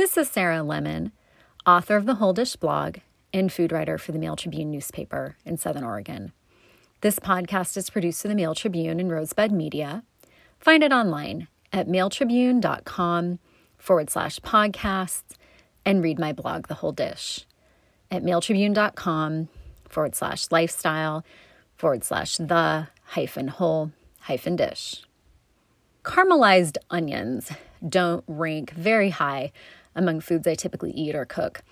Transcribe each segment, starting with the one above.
This is Sarah Lemon, author of the Whole Dish blog and food writer for the Mail Tribune newspaper in Southern Oregon. This podcast is produced for the Mail Tribune and Rosebud Media. Find it online at mailtribune.com forward slash podcasts and read my blog, The Whole Dish, at mailtribune.com forward slash lifestyle forward slash the hyphen whole hyphen dish. Caramelized onions don't rank very high among foods I typically eat or cook.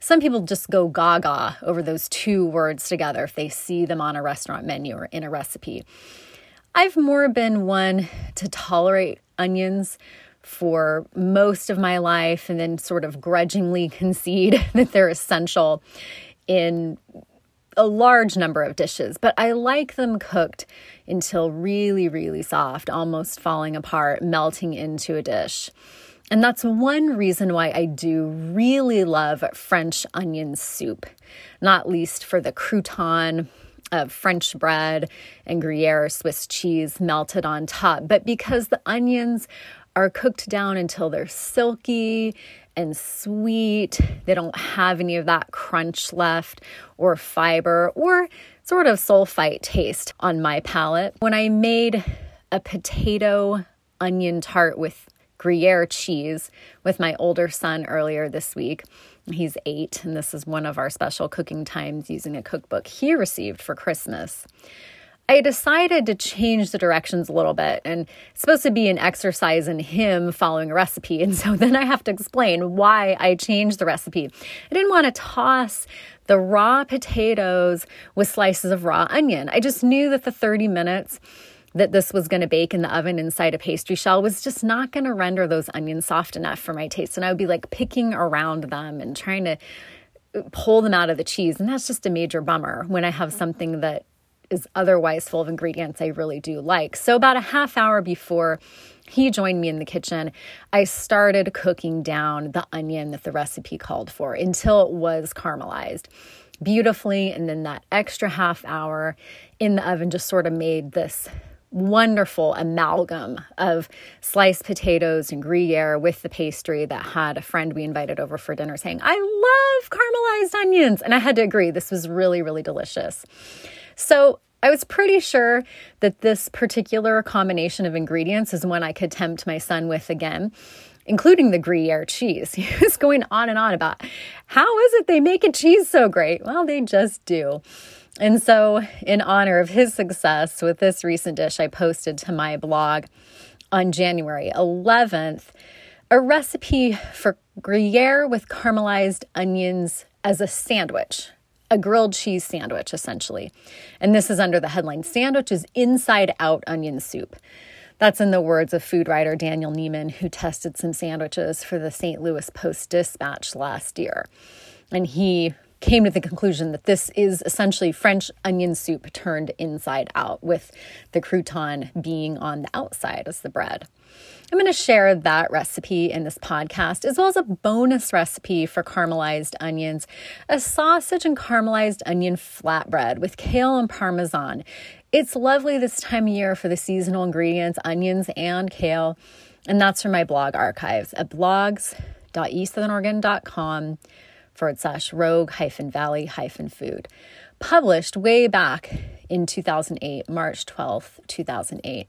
Some people just go gaga over those two words together if they see them on a restaurant menu or in a recipe. I've more been one to tolerate onions for most of my life and then sort of grudgingly concede that they're essential in a large number of dishes, but I like them cooked until really, really soft, almost falling apart, melting into a dish. And that's one reason why I do really love French onion soup, not least for the crouton of French bread and Gruyere Swiss cheese melted on top, but because the onions are cooked down until they're silky and sweet. They don't have any of that crunch left or fiber or sort of sulfite taste on my palate. When I made a potato onion tart with Gruyere cheese with my older son earlier this week. He's eight, and this is one of our special cooking times using a cookbook he received for Christmas. I decided to change the directions a little bit, and it's supposed to be an exercise in him following a recipe. And so then I have to explain why I changed the recipe. I didn't want to toss the raw potatoes with slices of raw onion. I just knew that the 30 minutes that this was going to bake in the oven inside a pastry shell was just not going to render those onions soft enough for my taste. And I would be like picking around them and trying to pull them out of the cheese. And that's just a major bummer when I have something that is otherwise full of ingredients I really do like. So, about a half hour before he joined me in the kitchen, I started cooking down the onion that the recipe called for until it was caramelized beautifully. And then that extra half hour in the oven just sort of made this wonderful amalgam of sliced potatoes and Gruyere with the pastry that had a friend we invited over for dinner saying, I love caramelized onions. And I had to agree, this was really, really delicious. So I was pretty sure that this particular combination of ingredients is one I could tempt my son with again including the Gruyere cheese. He was going on and on about how is it they make a cheese so great? Well, they just do. And so, in honor of his success with this recent dish, I posted to my blog on January 11th a recipe for Gruyere with caramelized onions as a sandwich, a grilled cheese sandwich, essentially. And this is under the headline Sandwich is Inside Out Onion Soup. That's in the words of food writer Daniel Neman, who tested some sandwiches for the St. Louis Post Dispatch last year. And he came to the conclusion that this is essentially French onion soup turned inside out, with the crouton being on the outside as the bread. I'm going to share that recipe in this podcast, as well as a bonus recipe for caramelized onions, a sausage and caramelized onion flatbread with kale and parmesan. It's lovely this time of year for the seasonal ingredients, onions and kale. And that's from my blog archives at blogs.esouthernoregon.com forward slash rogue hyphen valley hyphen food. Published way back in 2008, March 12th, 2008.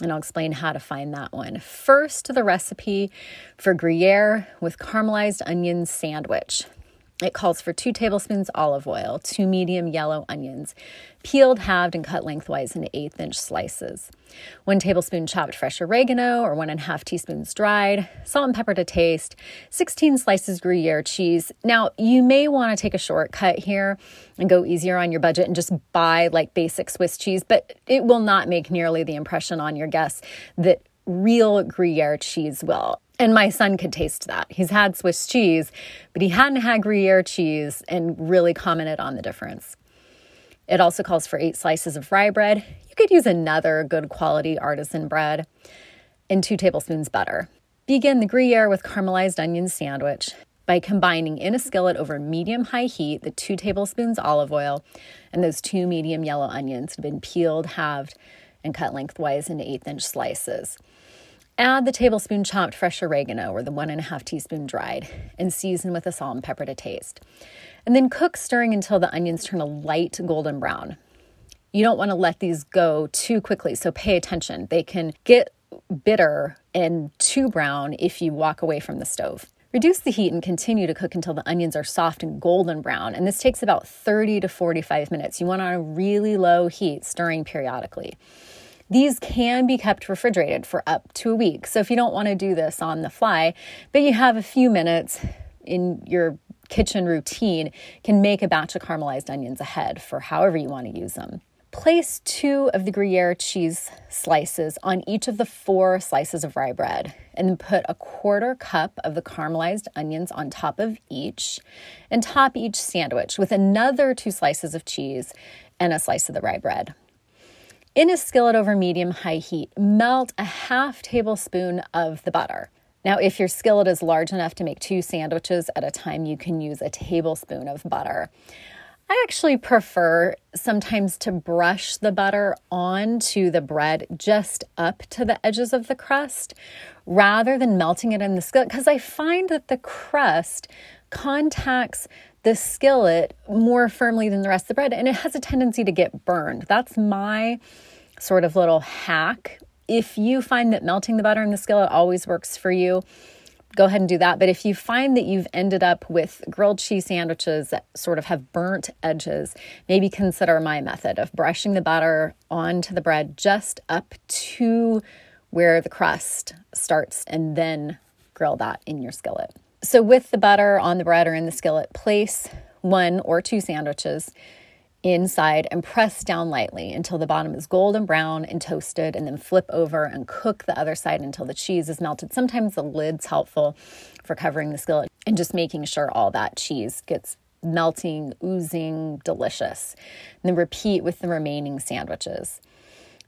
And I'll explain how to find that one. First, the recipe for Gruyere with caramelized onion sandwich. It calls for two tablespoons olive oil, two medium yellow onions, peeled, halved, and cut lengthwise into eighth inch slices, one tablespoon chopped fresh oregano or one and a half teaspoons dried, salt and pepper to taste, 16 slices Gruyere cheese. Now, you may want to take a shortcut here and go easier on your budget and just buy like basic Swiss cheese, but it will not make nearly the impression on your guests that real Gruyere cheese will. And my son could taste that. He's had Swiss cheese, but he hadn't had Gruyere cheese and really commented on the difference. It also calls for eight slices of rye bread. You could use another good quality artisan bread and two tablespoons butter. Begin the Gruyere with caramelized onion sandwich by combining in a skillet over medium high heat the two tablespoons olive oil and those two medium yellow onions have been peeled, halved, and cut lengthwise into eighth inch slices. Add the tablespoon chopped fresh oregano or the one and a half teaspoon dried and season with a salt and pepper to taste. And then cook stirring until the onions turn a light golden brown. You don't want to let these go too quickly, so pay attention. They can get bitter and too brown if you walk away from the stove. Reduce the heat and continue to cook until the onions are soft and golden brown. And this takes about 30 to 45 minutes. You want on a really low heat, stirring periodically. These can be kept refrigerated for up to a week. So if you don't want to do this on the fly, but you have a few minutes in your kitchen routine, can make a batch of caramelized onions ahead for however you want to use them. Place two of the Gruyere cheese slices on each of the four slices of rye bread, and then put a quarter cup of the caramelized onions on top of each, and top each sandwich with another two slices of cheese and a slice of the rye bread. In a skillet over medium high heat, melt a half tablespoon of the butter. Now, if your skillet is large enough to make two sandwiches at a time, you can use a tablespoon of butter. I actually prefer sometimes to brush the butter onto the bread just up to the edges of the crust rather than melting it in the skillet because I find that the crust contacts the skillet more firmly than the rest of the bread and it has a tendency to get burned. That's my sort of little hack. If you find that melting the butter in the skillet always works for you, go ahead and do that. But if you find that you've ended up with grilled cheese sandwiches that sort of have burnt edges, maybe consider my method of brushing the butter onto the bread just up to where the crust starts and then grill that in your skillet. So, with the butter on the bread or in the skillet, place one or two sandwiches inside and press down lightly until the bottom is golden brown and toasted, and then flip over and cook the other side until the cheese is melted. Sometimes the lid's helpful for covering the skillet and just making sure all that cheese gets melting, oozing, delicious. And then repeat with the remaining sandwiches.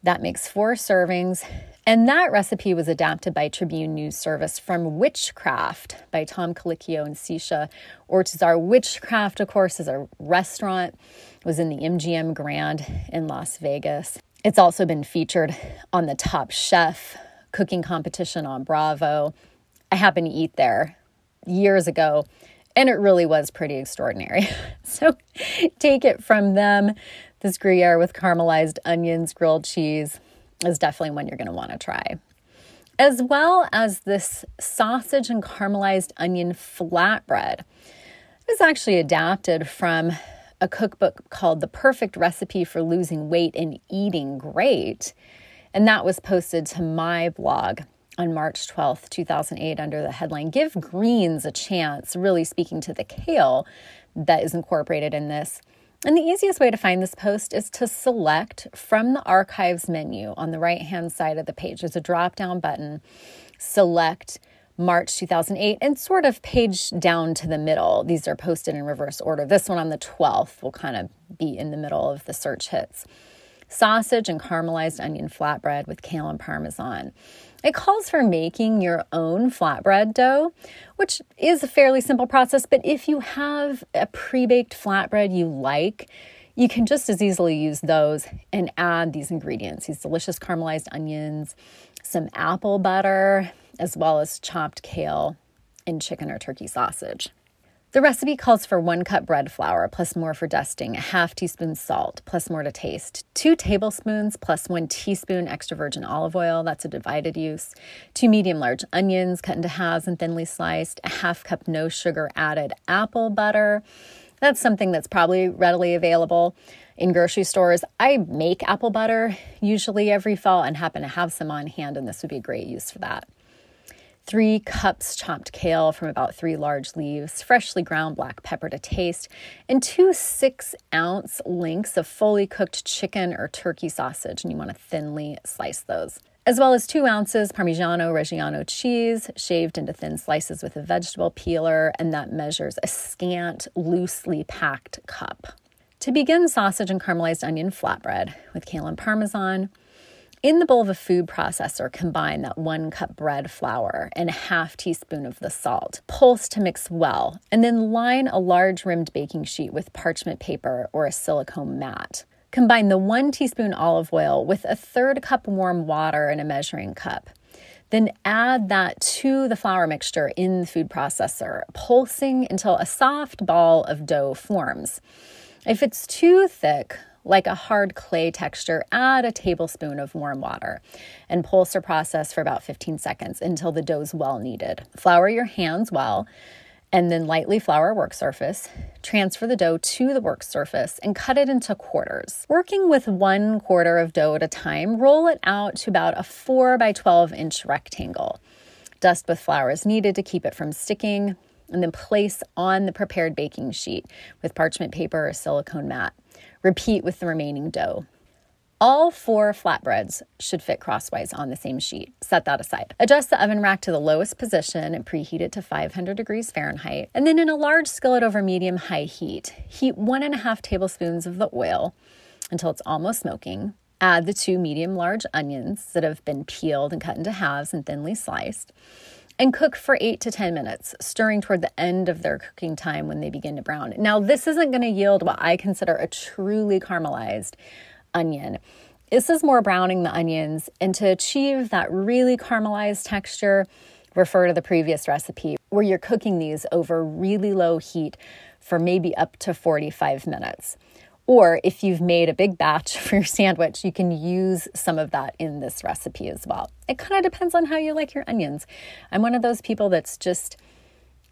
That makes four servings. And that recipe was adapted by Tribune News Service from 'wichcraft by Tom Colicchio and Sisha Ortuzar. 'wichcraft, of course, is a restaurant. It was in the MGM Grand in Las Vegas. It's also been featured on the Top Chef cooking competition on Bravo. I happened to eat there years ago and it really was pretty extraordinary. so take it from them. This Gruyere with caramelized onions, grilled cheese is definitely one you're going to want to try. As well as this sausage and caramelized onion flatbread. It was actually adapted from a cookbook called The Perfect Recipe for Losing Weight and Eating Great. And that was posted to my blog on March 12th, 2008, under the headline Give Greens a Chance, really speaking to the kale that is incorporated in this. And the easiest way to find this post is to select from the archives menu on the right hand side of the page. There's a drop down button, select March 2008, and sort of page down to the middle. These are posted in reverse order. This one on the 12th will kind of be in the middle of the search hits. Sausage and caramelized onion flatbread with kale and parmesan. It calls for making your own flatbread dough, which is a fairly simple process. But if you have a pre baked flatbread you like, you can just as easily use those and add these ingredients these delicious caramelized onions, some apple butter, as well as chopped kale and chicken or turkey sausage. The recipe calls for one cup bread flour plus more for dusting, a half teaspoon salt plus more to taste, two tablespoons plus one teaspoon extra virgin olive oil, that's a divided use, two medium large onions cut into halves and thinly sliced, a half cup no sugar added apple butter. That's something that's probably readily available in grocery stores. I make apple butter usually every fall and happen to have some on hand, and this would be a great use for that three cups chopped kale from about three large leaves, freshly ground black pepper to taste, and two six ounce links of fully cooked chicken or turkey sausage, and you want to thinly slice those. As well as two ounces Parmigiano Reggiano cheese, shaved into thin slices with a vegetable peeler, and that measures a scant, loosely packed cup. To begin, sausage and caramelized onion flatbread with kale and parmesan, in the bowl of a food processor, combine that one cup bread flour and a half teaspoon of the salt. Pulse to mix well, and then line a large rimmed baking sheet with parchment paper or a silicone mat. Combine the one teaspoon olive oil with a third cup warm water in a measuring cup. Then add that to the flour mixture in the food processor, pulsing until a soft ball of dough forms. If it's too thick, like a hard clay texture, add a tablespoon of warm water and pulse or process for about 15 seconds until the dough is well kneaded. Flour your hands well and then lightly flour a work surface. Transfer the dough to the work surface and cut it into quarters. Working with one quarter of dough at a time, roll it out to about a 4 by 12 inch rectangle. Dust with flour is needed to keep it from sticking, and then place on the prepared baking sheet with parchment paper or silicone mat. Repeat with the remaining dough. All four flatbreads should fit crosswise on the same sheet. Set that aside. Adjust the oven rack to the lowest position and preheat it to 500 degrees Fahrenheit. And then in a large skillet over medium high heat, heat one and a half tablespoons of the oil until it's almost smoking. Add the two medium large onions that have been peeled and cut into halves and thinly sliced. And cook for eight to 10 minutes, stirring toward the end of their cooking time when they begin to brown. Now, this isn't going to yield what I consider a truly caramelized onion. This is more browning the onions, and to achieve that really caramelized texture, refer to the previous recipe where you're cooking these over really low heat for maybe up to 45 minutes. Or if you've made a big batch for your sandwich, you can use some of that in this recipe as well. It kind of depends on how you like your onions. I'm one of those people that's just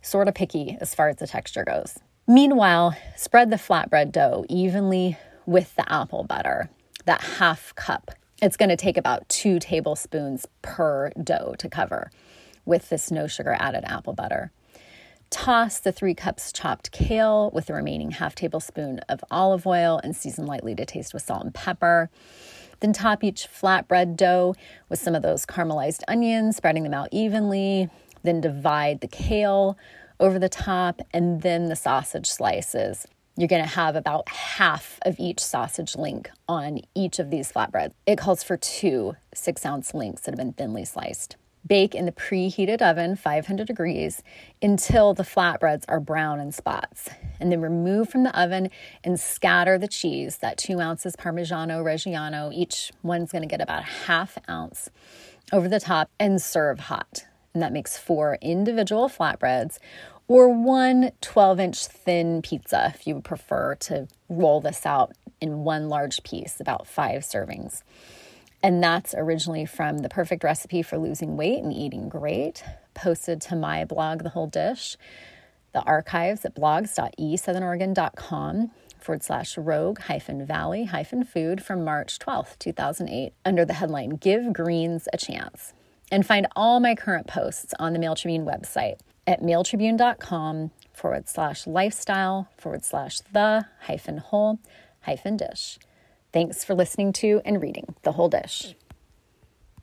sort of picky as far as the texture goes. Meanwhile, spread the flatbread dough evenly with the apple butter, that half cup. It's going to take about two tablespoons per dough to cover with this no sugar added apple butter. Toss the three cups chopped kale with the remaining half tablespoon of olive oil and season lightly to taste with salt and pepper. Then top each flatbread dough with some of those caramelized onions, spreading them out evenly. Then divide the kale over the top and then the sausage slices you're going to have about half of each sausage link on each of these flatbreads. It calls for two six ounce links that have been thinly sliced. Bake in the preheated oven, 500 degrees, until the flatbreads are brown in spots. And then remove from the oven and scatter the cheese, that two ounces Parmigiano Reggiano. Each one's going to get about a half ounce over the top and serve hot. And that makes four individual flatbreads or one 12 inch thin pizza if you would prefer to roll this out in one large piece, about five servings. And that's originally from the perfect recipe for losing weight and eating great, posted to my blog, The Whole Dish, the archives at blogs.esouthernoregon.com forward slash rogue hyphen valley hyphen food from March 12th, 2008, under the headline Give Greens a Chance. And find all my current posts on the Mail Tribune website at mailtribune.com forward slash lifestyle forward slash the hyphen whole hyphen dish. Thanks for listening to and reading The Whole Dish.